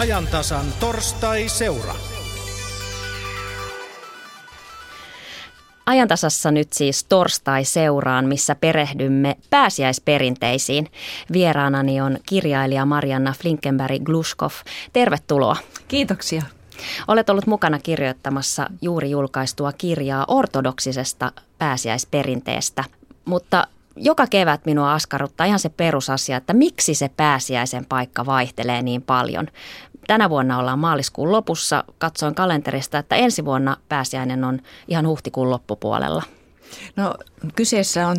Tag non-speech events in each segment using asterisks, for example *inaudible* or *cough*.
ajantasan torstai-seura. Ajantasassa nyt siis torstai-seuraan, missä perehdymme pääsiäisperinteisiin. Vieraanani on kirjailija Marianna Flinkenberg-Gluskov. Tervetuloa. Kiitoksia. Olet ollut mukana kirjoittamassa juuri julkaistua kirjaa ortodoksisesta pääsiäisperinteestä, mutta joka kevät minua askarruttaa ihan se perusasia, että miksi se pääsiäisen paikka vaihtelee niin paljon. Tänä vuonna ollaan maaliskuun lopussa. Katsoin kalenterista, että ensi vuonna pääsiäinen on ihan huhtikuun loppupuolella. No kyseessä on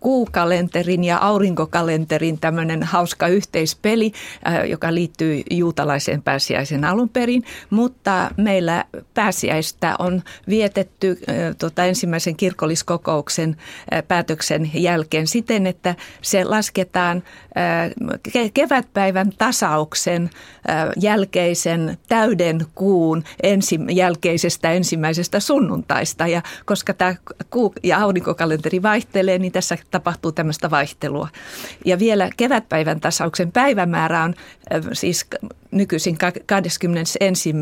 kuukalenterin ja aurinkokalenterin tämmöinen hauska yhteispeli, joka liittyy juutalaiseen pääsiäisen alun perin, mutta meillä pääsiäistä on vietetty tuota, ensimmäisen kirkolliskokouksen päätöksen jälkeen siten, että se lasketaan kevätpäivän tasauksen jälkeisen täyden kuun ensi, jälkeisestä ensimmäisestä sunnuntaista. Ja koska tämä kuu- ja aurinkokalenteri vaihtelee, niin tässä tapahtuu tämmöistä vaihtelua. Ja vielä kevätpäivän tasauksen päivämäärä on siis nykyisin 21.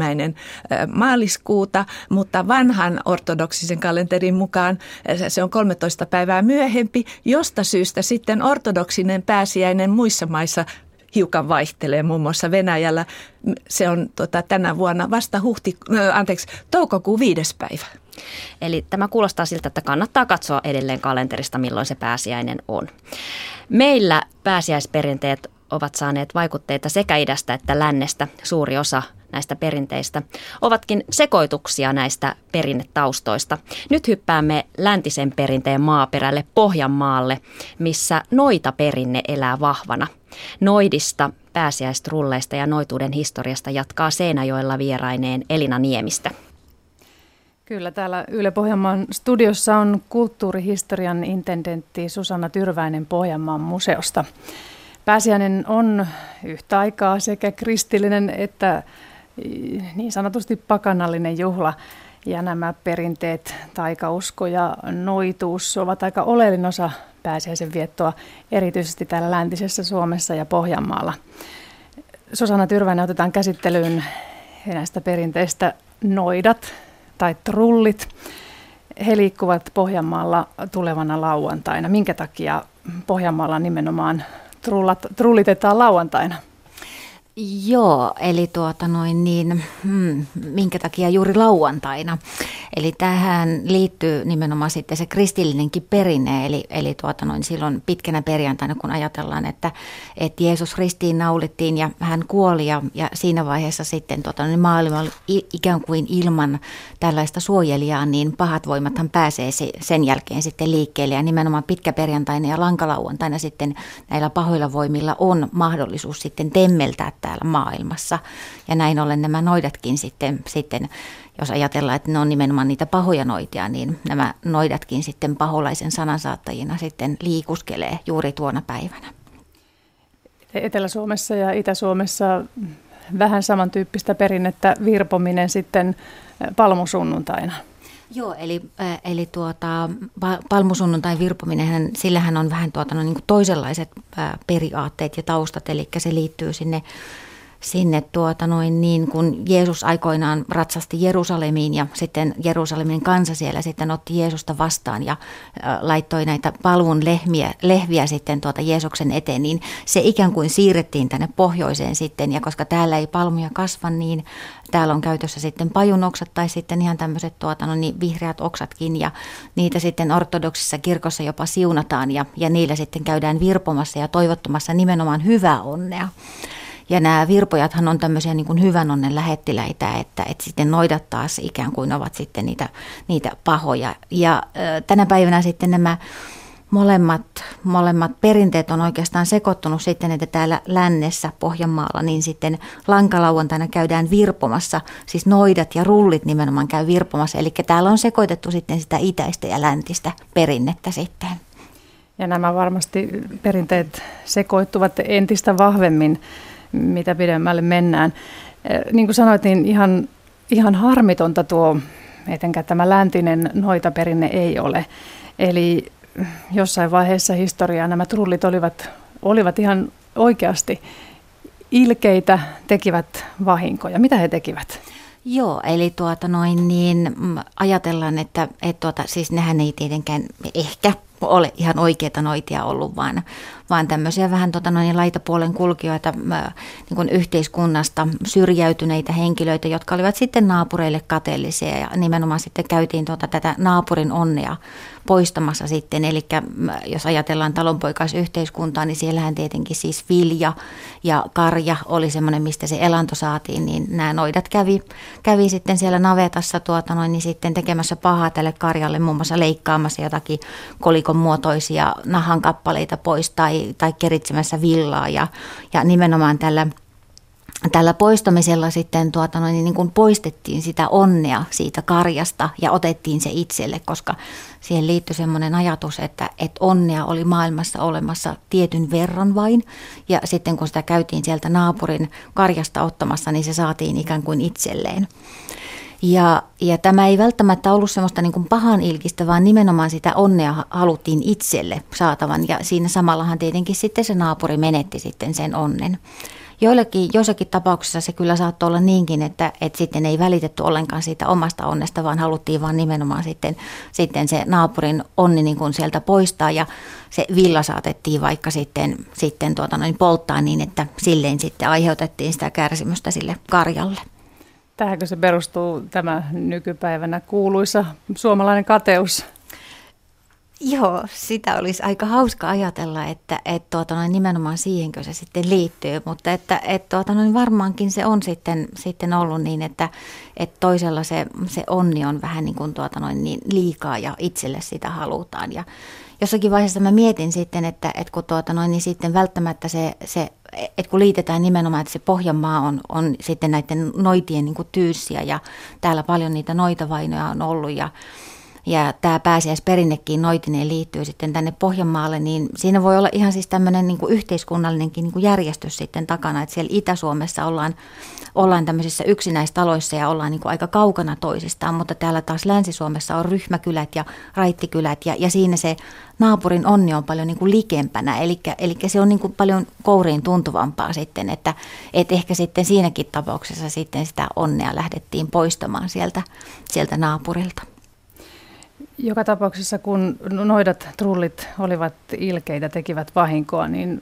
maaliskuuta, mutta vanhan ortodoksisen kalenterin mukaan se on 13 päivää myöhempi, josta syystä sitten ortodoksinen pääsiäinen muissa maissa hiukan vaihtelee. Muun muassa Venäjällä se on tota, tänä vuonna vasta huhti, anteeksi, toukokuun viides päivä. Eli tämä kuulostaa siltä, että kannattaa katsoa edelleen kalenterista, milloin se pääsiäinen on. Meillä pääsiäisperinteet ovat saaneet vaikutteita sekä idästä että lännestä. Suuri osa näistä perinteistä ovatkin sekoituksia näistä perinnetaustoista. Nyt hyppäämme läntisen perinteen maaperälle Pohjanmaalle, missä noita perinne elää vahvana. Noidista, pääsiäistrulleista ja noituuden historiasta jatkaa Seinäjoella vieraineen Elina Niemistä. Kyllä, täällä Yle Pohjanmaan studiossa on kulttuurihistorian intendentti Susanna Tyrväinen Pohjanmaan museosta. Pääsiäinen on yhtä aikaa sekä kristillinen että niin sanotusti pakanallinen juhla. Ja nämä perinteet, taikausko ja noituus ovat aika oleellinen osa pääsiäisen viettoa, erityisesti täällä läntisessä Suomessa ja Pohjanmaalla. Susanna Tyrväinen otetaan käsittelyyn näistä perinteistä noidat tai trullit. He liikkuvat Pohjanmaalla tulevana lauantaina. Minkä takia Pohjanmaalla nimenomaan trullat, trullitetaan lauantaina? Joo, eli tuota noin niin, hmm, minkä takia juuri lauantaina. Eli tähän liittyy nimenomaan sitten se kristillinenkin perinne, eli, eli tuota noin silloin pitkänä perjantaina, kun ajatellaan, että, että Jeesus ristiin naulittiin ja hän kuoli ja, ja siinä vaiheessa sitten tuota noin maailma oli ikään kuin ilman tällaista suojelijaa, niin pahat voimathan pääsee sen jälkeen sitten liikkeelle ja nimenomaan pitkäperjantaina ja lankalauantaina sitten näillä pahoilla voimilla on mahdollisuus sitten temmeltää täällä maailmassa. Ja näin ollen nämä noidatkin sitten, sitten jos ajatellaan, että ne on nimenomaan niitä pahoja noitia, niin nämä noidatkin sitten paholaisen sanansaattajina sitten liikuskelee juuri tuona päivänä. Etelä-Suomessa ja Itä-Suomessa vähän samantyyppistä perinnettä virpominen sitten palmusunnuntaina. Joo, eli, äh, eli tuota, palmusunnuntai virpominen, sillähän on vähän tuota, no, niin toisenlaiset äh, periaatteet ja taustat, eli se liittyy sinne sinne tuota noin niin, kun Jeesus aikoinaan ratsasti Jerusalemiin ja sitten Jerusalemin kansa siellä sitten otti Jeesusta vastaan ja laittoi näitä palvun lehmiä, lehviä sitten tuota Jeesuksen eteen, niin se ikään kuin siirrettiin tänne pohjoiseen sitten ja koska täällä ei palmuja kasva, niin täällä on käytössä sitten pajunoksat tai sitten ihan tämmöiset tuota, no niin, vihreät oksatkin ja niitä sitten ortodoksissa kirkossa jopa siunataan ja, ja niillä sitten käydään virpomassa ja toivottamassa nimenomaan hyvää onnea. Ja nämä virpojathan on tämmöisiä niin kuin hyvän onnen lähettiläitä, että, että sitten noidat taas ikään kuin ovat sitten niitä, niitä pahoja. Ja tänä päivänä sitten nämä molemmat, molemmat perinteet on oikeastaan sekoittunut sitten, että täällä lännessä Pohjanmaalla niin sitten lankalauantaina käydään virpomassa, siis noidat ja rullit nimenomaan käy virpomassa, eli täällä on sekoitettu sitten sitä itäistä ja läntistä perinnettä sitten. Ja nämä varmasti perinteet sekoittuvat entistä vahvemmin mitä pidemmälle mennään. Niin kuin sanoit, niin ihan, ihan harmitonta tuo, etenkään tämä läntinen noitaperinne ei ole. Eli jossain vaiheessa historiaa nämä trullit olivat, olivat ihan oikeasti ilkeitä tekivät vahinkoja. Mitä he tekivät? Joo, eli tuota noin niin mm, ajatellaan, että, että tuota, siis nehän ei tietenkään ehkä ole ihan oikeita noitia ollut, vaan, vaan tämmöisiä vähän tota noin, laitapuolen kulkijoita niin kuin yhteiskunnasta, syrjäytyneitä henkilöitä, jotka olivat sitten naapureille kateellisia ja nimenomaan sitten käytiin tuota, tätä naapurin onnea poistamassa sitten. Eli jos ajatellaan talonpoikaisyhteiskuntaa, niin siellähän tietenkin siis vilja ja karja oli semmoinen, mistä se elanto saatiin, niin nämä noidat kävi, kävi sitten siellä navetassa tuota noin, niin sitten tekemässä pahaa tälle karjalle, muun muassa leikkaamassa jotakin kolikon muotoisia nahan kappaleita pois tai, tai keritsemässä villaa ja, ja nimenomaan tällä tällä poistamisella sitten tuota, noin, niin kuin poistettiin sitä onnea siitä karjasta ja otettiin se itselle, koska siihen liittyi semmoinen ajatus, että, että onnea oli maailmassa olemassa tietyn verran vain. Ja sitten kun sitä käytiin sieltä naapurin karjasta ottamassa, niin se saatiin ikään kuin itselleen. Ja, ja tämä ei välttämättä ollut semmoista niin kuin pahan ilkistä, vaan nimenomaan sitä onnea haluttiin itselle saatavan. Ja siinä samallahan tietenkin sitten se naapuri menetti sitten sen onnen. Joillekin, joissakin tapauksissa se kyllä saattoi olla niinkin, että, että sitten ei välitetty ollenkaan siitä omasta onnesta, vaan haluttiin vaan nimenomaan sitten, sitten se naapurin onni niin kuin sieltä poistaa ja se villa saatettiin vaikka sitten, sitten tuota noin polttaa niin, että silleen sitten aiheutettiin sitä kärsimystä sille karjalle. Tähänkö se perustuu tämä nykypäivänä kuuluisa suomalainen kateus? Joo, sitä olisi aika hauska ajatella, että et, tuota, noin, nimenomaan siihenkö se sitten liittyy, mutta että et, tuota, noin, varmaankin se on sitten, sitten ollut niin, että et toisella se, se onni on vähän niin kuin, tuota, noin, niin liikaa ja itselle sitä halutaan. Ja jossakin vaiheessa mä mietin sitten, että et kun, tuota, noin, niin sitten välttämättä se, se että kun liitetään nimenomaan, että se Pohjanmaa on, on sitten näiden noitien niin tyyssiä ja täällä paljon niitä noitavainoja on ollut ja ja tämä pääsiäisperinnekin noitineen liittyy sitten tänne Pohjanmaalle, niin siinä voi olla ihan siis tämmöinen niin kuin yhteiskunnallinenkin niin kuin järjestys sitten takana, että siellä Itä-Suomessa ollaan, ollaan tämmöisissä yksinäistaloissa ja ollaan niin kuin aika kaukana toisistaan, mutta täällä taas Länsi-Suomessa on ryhmäkylät ja raittikylät ja, ja siinä se naapurin onni on paljon niin kuin likempänä, eli, eli se on niin kuin paljon kouriin tuntuvampaa sitten, että, että ehkä sitten siinäkin tapauksessa sitten sitä onnea lähdettiin poistamaan sieltä, sieltä naapurilta. Joka tapauksessa, kun noidat trullit olivat ilkeitä, tekivät vahinkoa, niin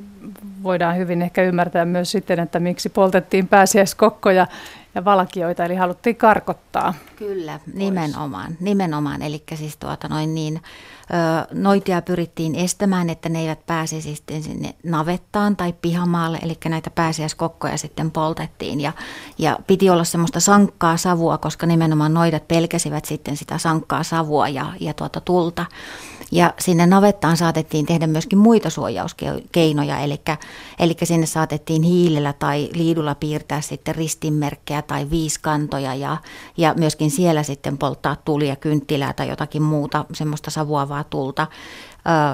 voidaan hyvin ehkä ymmärtää myös sitten, että miksi poltettiin pääsiäiskokkoja ja valkioita, eli haluttiin karkottaa. Kyllä, nimenomaan. nimenomaan. Eli siis tuota noin niin, noitia pyrittiin estämään, että ne eivät pääse sitten sinne navettaan tai pihamaalle, eli näitä pääsiäiskokkoja sitten poltettiin. Ja, ja piti olla semmoista sankkaa savua, koska nimenomaan noidat pelkäsivät sitten sitä sankkaa savua ja, ja tuota tulta. Ja sinne navettaan saatettiin tehdä myöskin muita suojauskeinoja, eli, eli sinne saatettiin hiilellä tai liidulla piirtää sitten ristinmerkkejä tai viiskantoja ja, ja myöskin siellä sitten polttaa tulia, kynttilää tai jotakin muuta semmoista savuavaa tulta.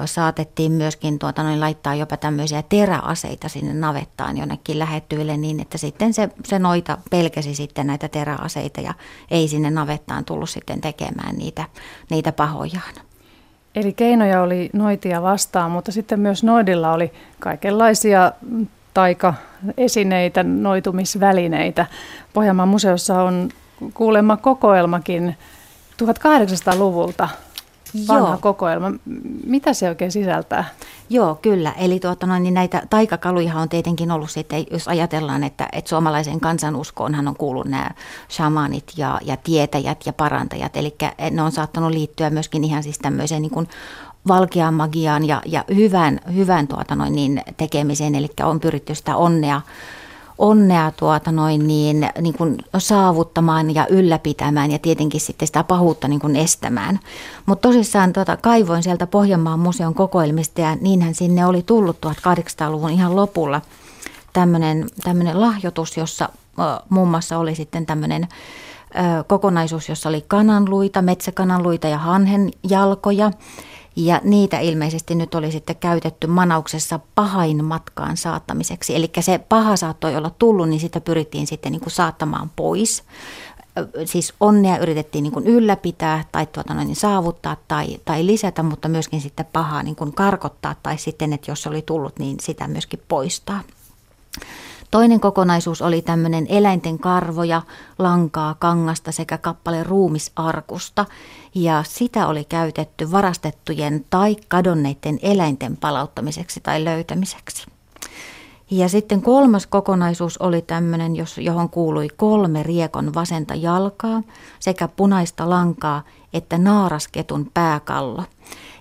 Ö, saatettiin myöskin tuota, noin, laittaa jopa tämmöisiä teräaseita sinne navettaan jonnekin lähettyville niin, että sitten se, se noita pelkäsi sitten näitä teräaseita ja ei sinne navettaan tullut sitten tekemään niitä, niitä pahojaan. Eli keinoja oli noitia vastaan, mutta sitten myös noidilla oli kaikenlaisia taikaesineitä, noitumisvälineitä. Pohjanmaan museossa on kuulemma kokoelmakin 1800-luvulta vanha Joo. kokoelma. Mitä se oikein sisältää? Joo, kyllä. Eli tuota, noin, niin näitä taikakaluja on tietenkin ollut sitten, jos ajatellaan, että, että suomalaisen kansanuskoonhan on kuullut nämä shamanit ja, ja tietäjät ja parantajat. Eli ne on saattanut liittyä myöskin ihan siis tämmöiseen niin kuin valkeaan magiaan ja, ja hyvän, hyvän tuota noin, niin tekemiseen. Eli on pyritty sitä onnea onnea tuota noin niin, niin kuin saavuttamaan ja ylläpitämään ja tietenkin sitten sitä pahuutta niin kuin estämään. Mutta tosissaan tuota, kaivoin sieltä Pohjanmaan museon kokoelmista ja niinhän sinne oli tullut 1800-luvun ihan lopulla tämmöinen lahjoitus, jossa muun muassa oli sitten tämmöinen kokonaisuus, jossa oli kananluita, metsäkananluita ja hanhen jalkoja ja niitä ilmeisesti nyt oli sitten käytetty manauksessa pahain matkaan saattamiseksi. Eli se paha saattoi olla tullut, niin sitä pyrittiin sitten niin kuin saattamaan pois. Siis onnea yritettiin niin kuin ylläpitää tai tuota noin, niin saavuttaa tai, tai lisätä, mutta myöskin sitten pahaa niin kuin karkottaa tai sitten, että jos oli tullut, niin sitä myöskin poistaa. Toinen kokonaisuus oli tämmöinen eläinten karvoja, lankaa, kangasta sekä kappale ruumisarkusta. Ja sitä oli käytetty varastettujen tai kadonneiden eläinten palauttamiseksi tai löytämiseksi. Ja sitten kolmas kokonaisuus oli tämmöinen, johon kuului kolme riekon vasenta jalkaa sekä punaista lankaa että naarasketun pääkallo.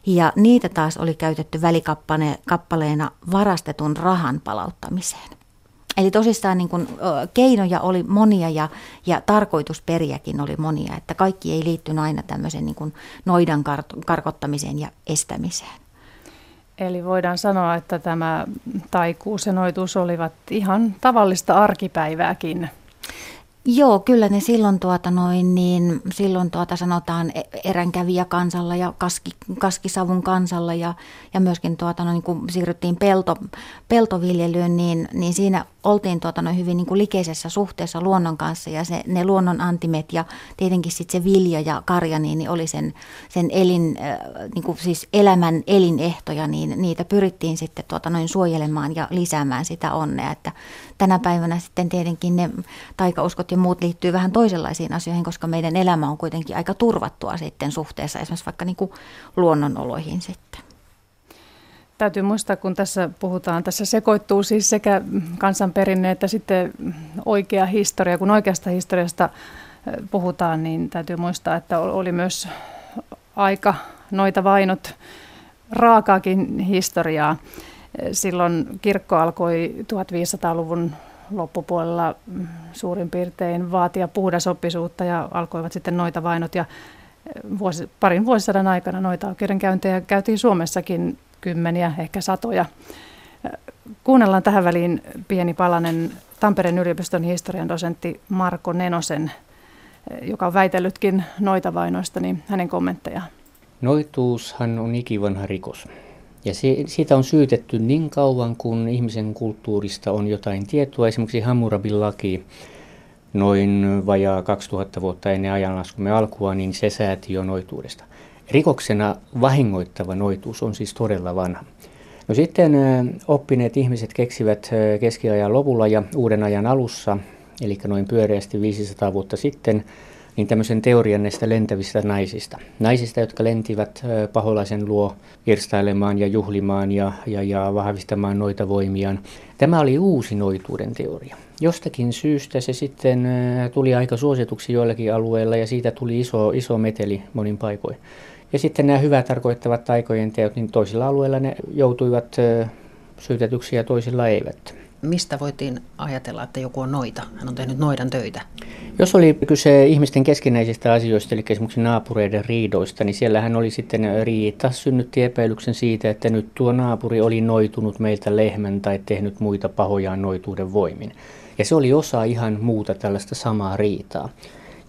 Ja niitä taas oli käytetty välikappaleena varastetun rahan palauttamiseen. Eli tosissaan niin kuin, keinoja oli monia ja, ja tarkoitusperiäkin oli monia, että kaikki ei liittynyt aina tämmöiseen niin kuin noidan karkottamiseen ja estämiseen. Eli voidaan sanoa, että tämä taikuusenoitus olivat ihan tavallista arkipäivääkin. Joo, kyllä ne silloin, tuota noin, niin, silloin tuota sanotaan e-, eränkävijä kansalla ja kaski, kaskisavun kansalla ja, ja myöskin tuota noin, kun siirryttiin pelto, peltoviljelyyn, niin, niin siinä oltiin tuota noin, hyvin niin kuin likeisessä suhteessa luonnon kanssa ja se, ne luonnon antimet ja tietenkin sitten se vilja ja karja niin, niin oli sen, sen elin, äh, niin kuin siis elämän elinehtoja, niin niitä pyrittiin sitten tuota noin suojelemaan ja lisäämään sitä onnea, että tänä päivänä sitten tietenkin ne taikauskot ja muut liittyy vähän toisenlaisiin asioihin, koska meidän elämä on kuitenkin aika turvattua sitten suhteessa esimerkiksi vaikka niin kuin luonnonoloihin sitten. Täytyy muistaa, kun tässä puhutaan, tässä sekoittuu siis sekä kansanperinne että sitten oikea historia. Kun oikeasta historiasta puhutaan, niin täytyy muistaa, että oli myös aika noita vainot raakaakin historiaa. Silloin kirkko alkoi 1500-luvun loppupuolella mm, suurin piirtein vaatia puhdasoppisuutta ja alkoivat sitten noita vainot. Ja vuosi, parin vuosisadan aikana noita oikeudenkäyntejä käytiin Suomessakin kymmeniä, ehkä satoja. Kuunnellaan tähän väliin pieni palanen Tampereen yliopiston historian dosentti Marko Nenosen, joka on väitellytkin noita vainoista, niin hänen kommenttejaan. Noituushan on ikivanha rikos. Ja se, siitä on syytetty niin kauan, kun ihmisen kulttuurista on jotain tietoa. Esimerkiksi Hammurabin laki noin vajaa 2000 vuotta ennen ajanlaskumme alkua, niin se sääti jo noituudesta. Rikoksena vahingoittava noituus on siis todella vanha. No sitten oppineet ihmiset keksivät keskiajan lopulla ja uuden ajan alussa, eli noin pyöreästi 500 vuotta sitten, niin tämmöisen teorian näistä lentävistä naisista. Naisista, jotka lentivät paholaisen luo irstailemaan ja juhlimaan ja, ja, ja vahvistamaan noita voimiaan. Tämä oli uusi noituuden teoria. Jostakin syystä se sitten tuli aika suosituksi joillakin alueilla ja siitä tuli iso, iso meteli monin paikoin. Ja sitten nämä hyvää tarkoittavat taikojen teot, niin toisilla alueilla ne joutuivat syytetyksi ja toisilla eivät mistä voitiin ajatella, että joku on noita? Hän on tehnyt noidan töitä. Jos oli kyse ihmisten keskinäisistä asioista, eli esimerkiksi naapureiden riidoista, niin siellähän oli sitten riita, synnytti epäilyksen siitä, että nyt tuo naapuri oli noitunut meiltä lehmän tai tehnyt muita pahojaan noituuden voimin. Ja se oli osa ihan muuta tällaista samaa riitaa.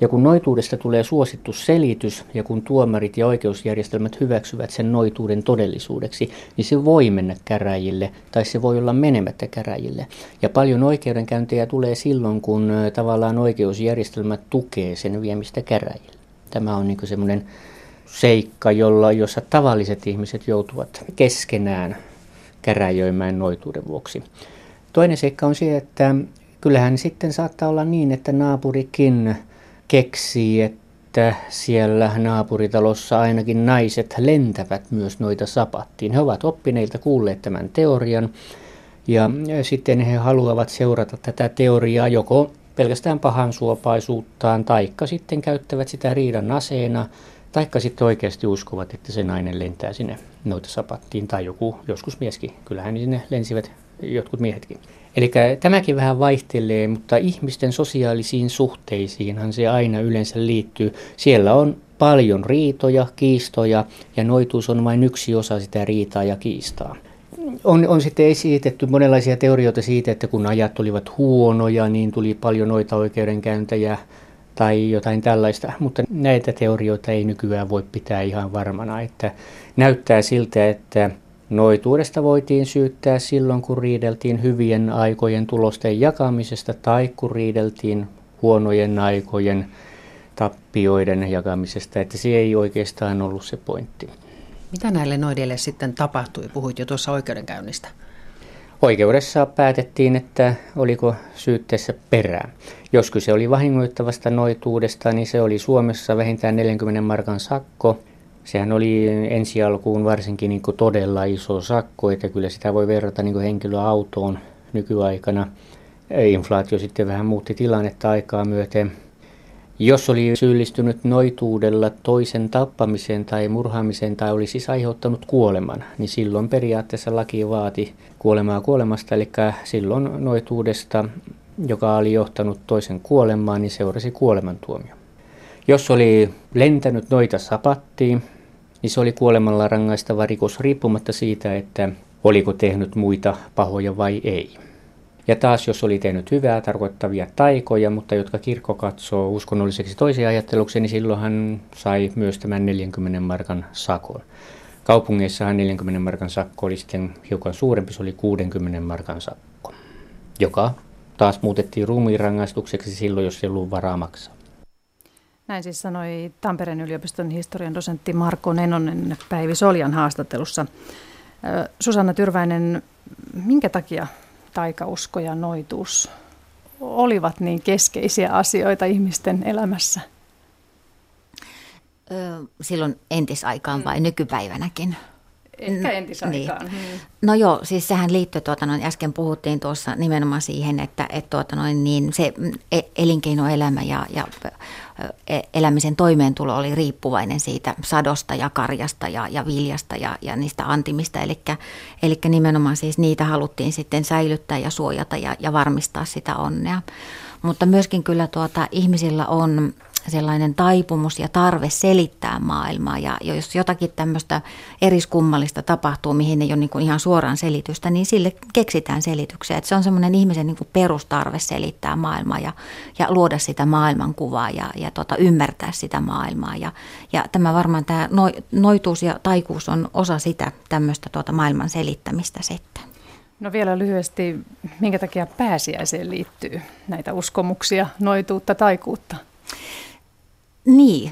Ja kun noituudesta tulee suosittu selitys ja kun tuomarit ja oikeusjärjestelmät hyväksyvät sen noituuden todellisuudeksi, niin se voi mennä käräjille tai se voi olla menemättä käräjille. Ja paljon oikeudenkäyntejä tulee silloin, kun tavallaan oikeusjärjestelmä tukee sen viemistä käräjille. Tämä on niin semmoinen seikka, jolla, jossa tavalliset ihmiset joutuvat keskenään käräjöimään noituuden vuoksi. Toinen seikka on se, että kyllähän sitten saattaa olla niin, että naapurikin keksii, että siellä naapuritalossa ainakin naiset lentävät myös noita sapattiin. He ovat oppineilta kuulleet tämän teorian ja sitten he haluavat seurata tätä teoriaa joko pelkästään pahan suopaisuuttaan, taikka sitten käyttävät sitä riidan aseena, taikka sitten oikeasti uskovat, että se nainen lentää sinne noita sapattiin, tai joku, joskus mieskin. Kyllähän sinne lensivät jotkut miehetkin. Eli tämäkin vähän vaihtelee, mutta ihmisten sosiaalisiin suhteisiinhan se aina yleensä liittyy. Siellä on paljon riitoja, kiistoja ja noituus on vain yksi osa sitä riitaa ja kiistaa. On, on sitten esitetty monenlaisia teorioita siitä, että kun ajat olivat huonoja, niin tuli paljon noita oikeudenkäyntejä tai jotain tällaista, mutta näitä teorioita ei nykyään voi pitää ihan varmana, että näyttää siltä, että Noituudesta voitiin syyttää silloin, kun riideltiin hyvien aikojen tulosten jakamisesta tai kun riideltiin huonojen aikojen tappioiden jakamisesta, että se ei oikeastaan ollut se pointti. Mitä näille noideille sitten tapahtui? Puhuit jo tuossa oikeudenkäynnistä. Oikeudessa päätettiin, että oliko syytteessä perää. Jos kyse oli vahingoittavasta noituudesta, niin se oli Suomessa vähintään 40 markan sakko. Sehän oli ensi alkuun varsinkin niin kuin todella iso sakko, että kyllä sitä voi verrata niin kuin henkilöautoon nykyaikana. Inflaatio sitten vähän muutti tilannetta aikaa myöten. Jos oli syyllistynyt noituudella toisen tappamiseen tai murhaamiseen tai oli siis aiheuttanut kuoleman, niin silloin periaatteessa laki vaati kuolemaa kuolemasta, eli silloin noituudesta, joka oli johtanut toisen kuolemaan, niin seurasi kuolemantuomio. Jos oli lentänyt noita sapattiin, niin se oli kuolemalla rangaistava rikos riippumatta siitä, että oliko tehnyt muita pahoja vai ei. Ja taas, jos oli tehnyt hyvää tarkoittavia taikoja, mutta jotka kirkko katsoo uskonnolliseksi toisen ajatteluksi, niin silloin hän sai myös tämän 40 markan sakon. Kaupungeissahan 40 markan sakko oli sitten hiukan suurempi, se oli 60 markan sakko, joka taas muutettiin ruumiinrangaistukseksi silloin, jos ei ollut varaa maksaa. Näin siis sanoi Tampereen yliopiston historian dosentti Marko Nenonen Päivi Soljan haastattelussa. Susanna Tyrväinen, minkä takia taikausko ja noituus olivat niin keskeisiä asioita ihmisten elämässä? Silloin entisaikaan vai mm. nykypäivänäkin? Ehkä entisaikaan. Niin. Hmm. No joo, siis sehän liittyy, tuota, noin, äsken puhuttiin tuossa nimenomaan siihen, että et, tuota, noin, niin se e, elinkeinoelämä ja, ja e, elämisen toimeentulo oli riippuvainen siitä sadosta ja karjasta ja, ja viljasta ja, ja niistä antimista. Eli nimenomaan siis niitä haluttiin sitten säilyttää ja suojata ja, ja varmistaa sitä onnea. Mutta myöskin kyllä tuota, ihmisillä on sellainen taipumus ja tarve selittää maailmaa. Ja jos jotakin tämmöistä eriskummallista tapahtuu, mihin ei ole niin kuin ihan suoraan selitystä, niin sille keksitään selityksiä. Että se on semmoinen ihmisen niin kuin perustarve selittää maailmaa ja, ja luoda sitä maailmankuvaa ja, ja tota, ymmärtää sitä maailmaa. Ja, ja tämä varmaan tämä noituus ja taikuus on osa sitä tämmöistä tuota maailman selittämistä sitten. No vielä lyhyesti, minkä takia pääsiäiseen liittyy näitä uskomuksia, noituutta, taikuutta? Niin,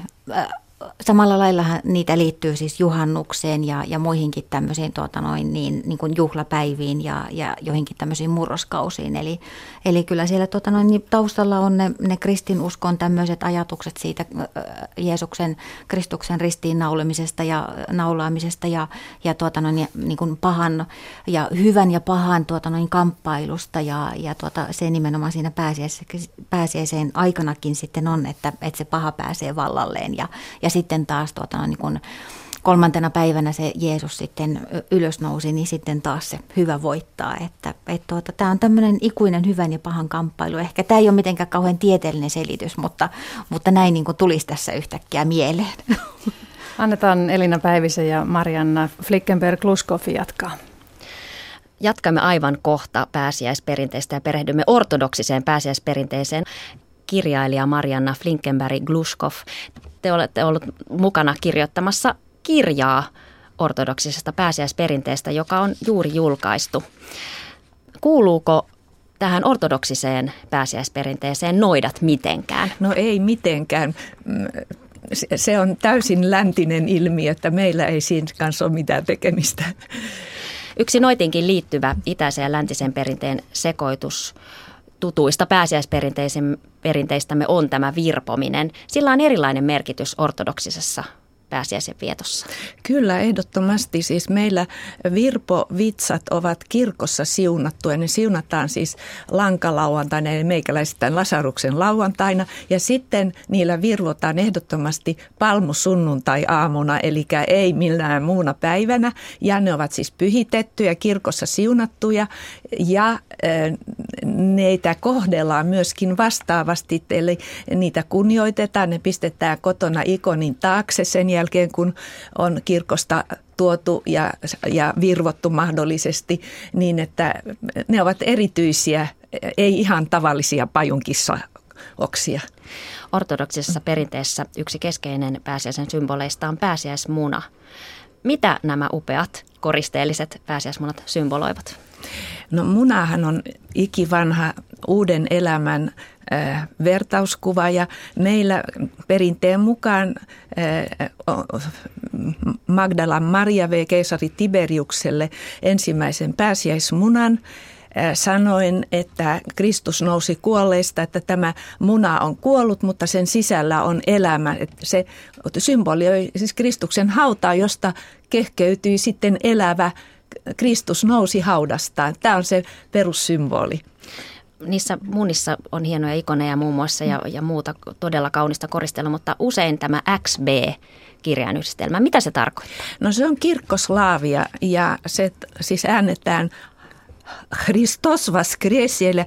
samalla lailla niitä liittyy siis juhannukseen ja, ja muihinkin tämmöisiin tuota noin, niin, niin kuin juhlapäiviin ja, ja joihinkin tämmöisiin murroskausiin. Eli, eli kyllä siellä tuota noin, niin taustalla on ne, ne kristinuskon tämmöiset ajatukset siitä Jeesuksen, Kristuksen ristiin naulemisesta ja naulaamisesta ja, ja tuota noin, niin kuin pahan ja hyvän ja pahan tuota noin, kamppailusta ja, ja tuota, se nimenomaan siinä pääsiäiseen aikanakin sitten on, että, että se paha pääsee vallalleen ja, ja sitten taas tuota, no, niin kun kolmantena päivänä se Jeesus sitten ylösnousi, niin sitten taas se hyvä voittaa. Että, et tuota, tämä on tämmöinen ikuinen hyvän ja pahan kamppailu. Ehkä tämä ei ole mitenkään kauhean tieteellinen selitys, mutta, mutta näin niin tulisi tässä yhtäkkiä mieleen. *laughs* Annetaan Elina Päivisen ja Marianna Flickenberg-Kluskoff jatkaa. Jatkamme aivan kohta pääsiäisperinteistä ja perehdymme ortodoksiseen pääsiäisperinteeseen kirjailija Marianna Flinkenberg Gluskov. Te olette ollut mukana kirjoittamassa kirjaa ortodoksisesta pääsiäisperinteestä, joka on juuri julkaistu. Kuuluuko tähän ortodoksiseen pääsiäisperinteeseen noidat mitenkään? No ei mitenkään. Se on täysin läntinen ilmiö, että meillä ei siinä kanssa ole mitään tekemistä. Yksi noitinkin liittyvä itäisen ja läntisen perinteen sekoitus tutuista pääsiäisperinteistä on tämä virpominen. Sillä on erilainen merkitys ortodoksisessa pääsiäisen vietossa? Kyllä, ehdottomasti. Siis meillä virpovitsat ovat kirkossa siunattuja. Ne siunataan siis lankalauantaina, eli meikäläisittäin Lasaruksen lauantaina. Ja sitten niillä virvotaan ehdottomasti palmusunnuntai-aamuna, eli ei millään muuna päivänä. Ja ne ovat siis pyhitettyjä, kirkossa siunattuja. Ja neitä kohdellaan myöskin vastaavasti, eli niitä kunnioitetaan, ne pistetään kotona ikonin taakse sen jälkeen, kun on kirkosta tuotu ja, ja virvottu mahdollisesti niin, että ne ovat erityisiä, ei ihan tavallisia pajunkissa oksia. Ortodoksisessa perinteessä yksi keskeinen pääsiäisen symboleista on pääsiäismuna. Mitä nämä upeat koristeelliset pääsiäismunat symboloivat? No munahan on ikivanha uuden elämän vertauskuva ja meillä perinteen mukaan Magdalan Maria vei keisari Tiberiukselle ensimmäisen pääsiäismunan sanoin, että Kristus nousi kuolleista, että tämä muna on kuollut, mutta sen sisällä on elämä. Se symbolioi siis Kristuksen hautaa, josta kehkeytyi sitten elävä Kristus nousi haudastaan. Tämä on se perussymboli niissä munissa on hienoja ikoneja muun muassa ja, ja muuta todella kaunista koristelua, mutta usein tämä XB kirjainyhdistelmä, mitä se tarkoittaa? No se on kirkkoslaavia ja se siis äännetään Christos vaskres, eli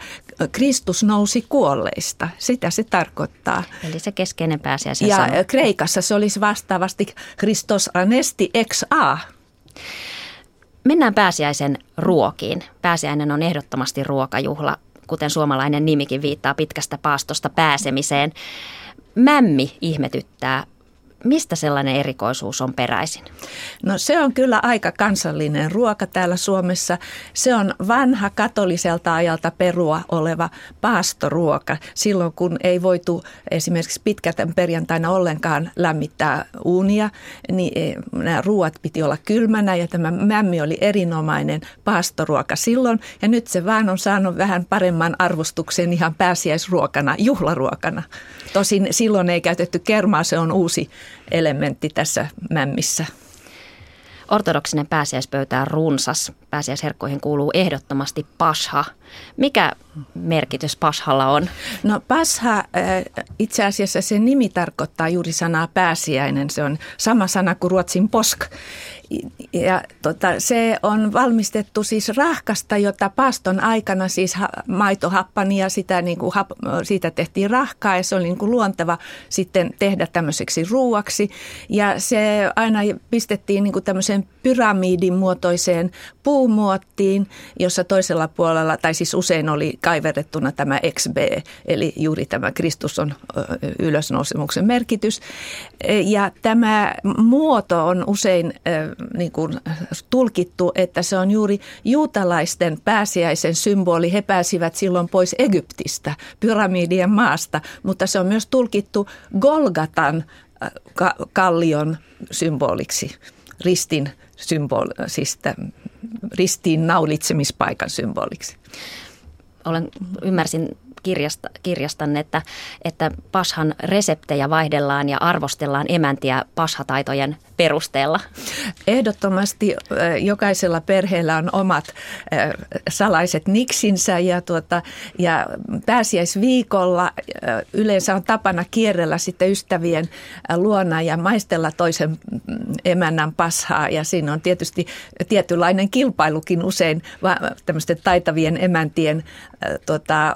Kristus nousi kuolleista. Sitä se tarkoittaa. Eli se keskeinen pääsiäisen Ja sana. Kreikassa se olisi vastaavasti Christos anesti ex a. Mennään pääsiäisen ruokiin. Pääsiäinen on ehdottomasti ruokajuhla, kuten suomalainen nimikin viittaa pitkästä paastosta pääsemiseen. Mämmi ihmetyttää Mistä sellainen erikoisuus on peräisin? No se on kyllä aika kansallinen ruoka täällä Suomessa. Se on vanha katoliselta ajalta perua oleva paastoruoka. Silloin kun ei voitu esimerkiksi pitkältä perjantaina ollenkaan lämmittää uunia, niin eh, nämä ruoat piti olla kylmänä ja tämä mämmi oli erinomainen paastoruoka silloin. Ja nyt se vaan on saanut vähän paremman arvostuksen ihan pääsiäisruokana, juhlaruokana. Tosin silloin ei käytetty kermaa, se on uusi elementti tässä mämmissä. Ortodoksinen pääsiäispöytä on runsas. Pääsiäisherkkoihin kuuluu ehdottomasti pasha. Mikä merkitys pashalla on? No pasha, äh, itse asiassa sen nimi tarkoittaa juuri sanaa pääsiäinen. Se on sama sana kuin ruotsin posk. Ja tota, se on valmistettu siis rahkasta, jota paston aikana siis maito happani ja sitä, niin kuin, hap, siitä tehtiin rahkaa ja se oli niin kuin luonteva sitten tehdä tämmöiseksi ruuaksi. Ja se aina pistettiin niin kuin tämmöiseen pyramidin muotoiseen puumuottiin, jossa toisella puolella, tai siis usein oli kaiverrettuna tämä XB, eli juuri tämä Kristus on ylösnousemuksen merkitys. Ja tämä muoto on usein niin kuin tulkittu, että se on juuri juutalaisten pääsiäisen symboli. He pääsivät silloin pois Egyptistä, pyramidien maasta, mutta se on myös tulkittu Golgatan kallion symboliksi, ristin symboli, siis ristiin naulitsemispaikan symboliksi. Olen, ymmärsin kirjasta, kirjastanne, että, että pashan reseptejä vaihdellaan ja arvostellaan emäntiä pashataitojen perusteella? Ehdottomasti jokaisella perheellä on omat salaiset niksinsä ja, tuota, ja pääsiäisviikolla yleensä on tapana kierrellä sitten ystävien luona ja maistella toisen mm, emännän pashaa ja siinä on tietysti tietynlainen kilpailukin usein tämmöisten taitavien emäntien tuota,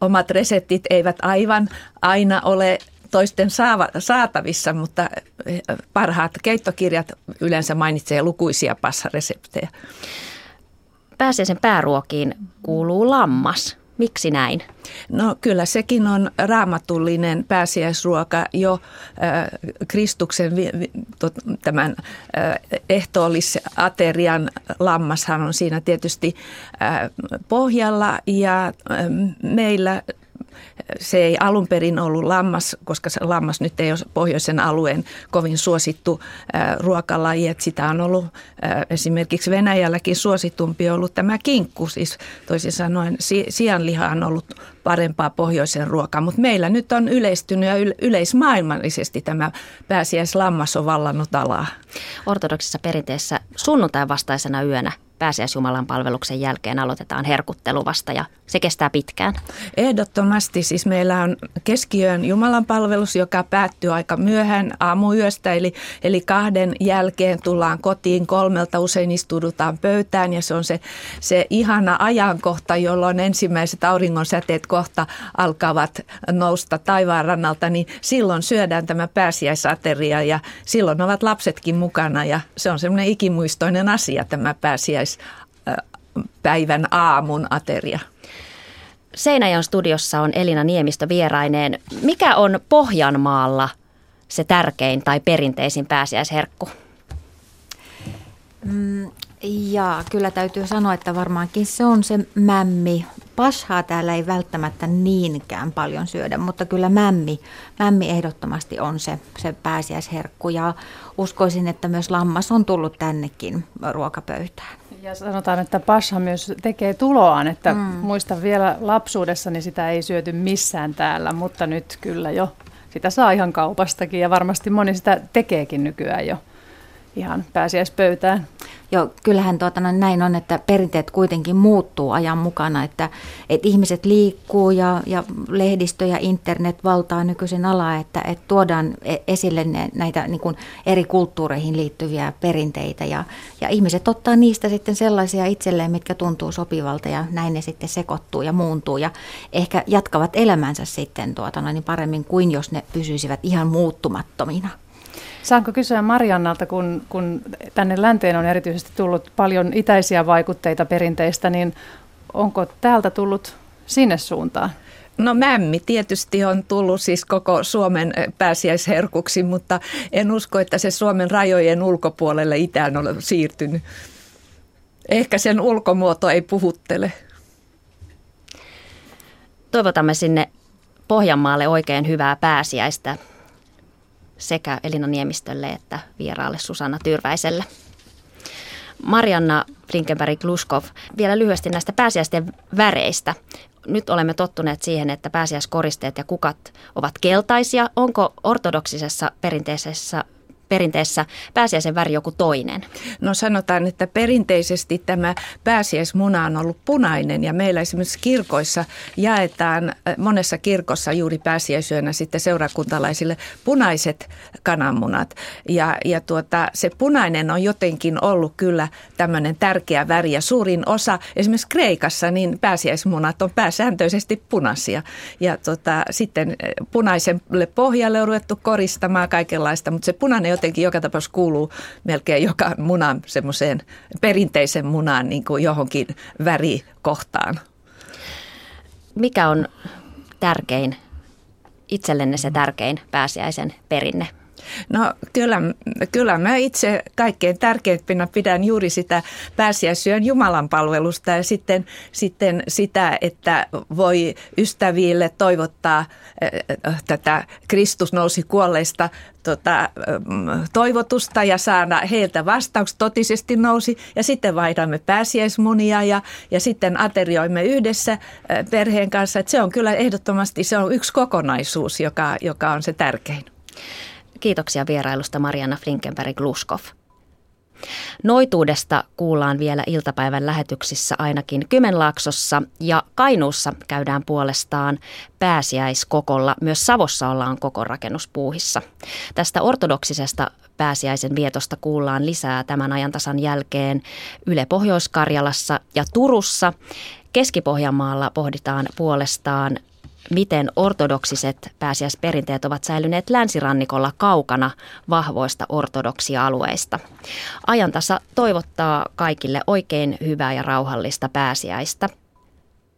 omat reseptit eivät aivan aina ole toisten saatavissa, mutta eh, parhaat keittokirjat yleensä mainitsee lukuisia passareseptejä. Pääsiäisen pääruokiin kuuluu lammas. Miksi näin? No kyllä sekin on raamatullinen pääsiäisruoka jo äh, Kristuksen tot, tämän äh, ehtoollisaterian lammashan on siinä tietysti äh, pohjalla ja äh, meillä se ei alun perin ollut lammas, koska se lammas nyt ei ole pohjoisen alueen kovin suosittu ruokalaji. Että sitä on ollut esimerkiksi Venäjälläkin suositumpi ollut tämä kinkku. Siis toisin sanoen sianliha on ollut parempaa pohjoisen ruokaa, mutta meillä nyt on yleistynyt ja yleismaailmallisesti tämä pääsiäislammas on vallannut alaa. Ortodoksissa perinteessä sunnuntain vastaisena yönä pääsiäisjumalan palveluksen jälkeen aloitetaan herkuttelu vasta ja se kestää pitkään. Ehdottomasti. Siis meillä on keskiyön Jumalan palvelus, joka päättyy aika myöhään aamuyöstä, eli, eli kahden jälkeen tullaan kotiin kolmelta, usein istudutaan pöytään ja se on se, se ihana ajankohta, jolloin ensimmäiset auringon säteet kohta alkavat nousta taivaan rannalta, niin silloin syödään tämä pääsiäisateria ja silloin ovat lapsetkin mukana ja se on semmoinen ikimuistoinen asia tämä pääsiäispäivän aamun ateria. Seinäjön studiossa on Elina Niemistö vieraineen. Mikä on Pohjanmaalla se tärkein tai perinteisin pääsiäisherkku? Mm, Ja kyllä täytyy sanoa, että varmaankin se on se mämmi. Pashaa täällä ei välttämättä niinkään paljon syödä, mutta kyllä mämmi, mämmi ehdottomasti on se, se pääsiäisherkku. Ja uskoisin, että myös lammas on tullut tännekin ruokapöytään. Ja sanotaan, että pasha myös tekee tuloaan, että mm. muistan vielä lapsuudessani sitä ei syöty missään täällä, mutta nyt kyllä jo sitä saa ihan kaupastakin ja varmasti moni sitä tekeekin nykyään jo ihan pääsiäispöytään. Joo, kyllähän tuota, no, näin on, että perinteet kuitenkin muuttuu ajan mukana, että, että ihmiset liikkuu ja, ja lehdistö ja internet valtaa nykyisen alaa, että, että tuodaan e, esille ne, näitä niin kuin eri kulttuureihin liittyviä perinteitä ja, ja ihmiset ottaa niistä sitten sellaisia itselleen, mitkä tuntuu sopivalta ja näin ne sitten sekoittuu ja muuntuu ja ehkä jatkavat elämänsä sitten tuota, no, niin paremmin kuin jos ne pysyisivät ihan muuttumattomina. Saanko kysyä Mariannalta, kun, kun tänne länteen on erityisesti tullut paljon itäisiä vaikutteita perinteistä, niin onko täältä tullut sinne suuntaan? No mämmi tietysti on tullut siis koko Suomen pääsiäisherkuksi, mutta en usko, että se Suomen rajojen ulkopuolelle itään on siirtynyt. Ehkä sen ulkomuoto ei puhuttele. Toivotamme sinne Pohjanmaalle oikein hyvää pääsiäistä sekä Elina Niemistölle että vieraalle Susanna Tyrväiselle. Marianna Flinkenberg-Gluskov, vielä lyhyesti näistä pääsiäisten väreistä. Nyt olemme tottuneet siihen, että pääsiäiskoristeet ja kukat ovat keltaisia. Onko ortodoksisessa perinteisessä perinteessä pääsiäisen väri joku toinen? No sanotaan, että perinteisesti tämä pääsiäismuna on ollut punainen ja meillä esimerkiksi kirkoissa jaetaan monessa kirkossa juuri pääsiäisyönä sitten seurakuntalaisille punaiset kananmunat. Ja, ja tuota, se punainen on jotenkin ollut kyllä tämmöinen tärkeä väri ja suurin osa esimerkiksi Kreikassa niin pääsiäismunat on pääsääntöisesti punaisia. Ja tuota, sitten punaiselle pohjalle on ruvettu koristamaan kaikenlaista, mutta se punainen jotenkin joka tapauksessa kuuluu melkein joka munan semmoiseen perinteisen munaan niin kuin johonkin värikohtaan. Mikä on tärkein, itsellenne se tärkein pääsiäisen perinne? No kyllä, kyllä mä itse kaikkein tärkeimpänä pidän juuri sitä pääsiäisyön Jumalan palvelusta ja sitten, sitten sitä, että voi ystäville toivottaa äh, tätä Kristus nousi kuolleista tota, toivotusta ja saada heiltä vastaukset totisesti nousi. Ja sitten vaihdamme pääsiäismunia ja, ja sitten aterioimme yhdessä perheen kanssa. Et se on kyllä ehdottomasti se on yksi kokonaisuus, joka, joka on se tärkein. Kiitoksia vierailusta Mariana Flinkenberg-Luskov. Noituudesta kuullaan vielä iltapäivän lähetyksissä ainakin Kymenlaaksossa ja Kainuussa käydään puolestaan pääsiäiskokolla. Myös Savossa ollaan koko rakennuspuuhissa. Tästä ortodoksisesta pääsiäisen vietosta kuullaan lisää tämän ajantasan jälkeen Yle Pohjois-Karjalassa ja Turussa. Keski-Pohjanmaalla pohditaan puolestaan miten ortodoksiset pääsiäisperinteet ovat säilyneet länsirannikolla kaukana vahvoista ortodoksia alueista. Ajantasa toivottaa kaikille oikein hyvää ja rauhallista pääsiäistä.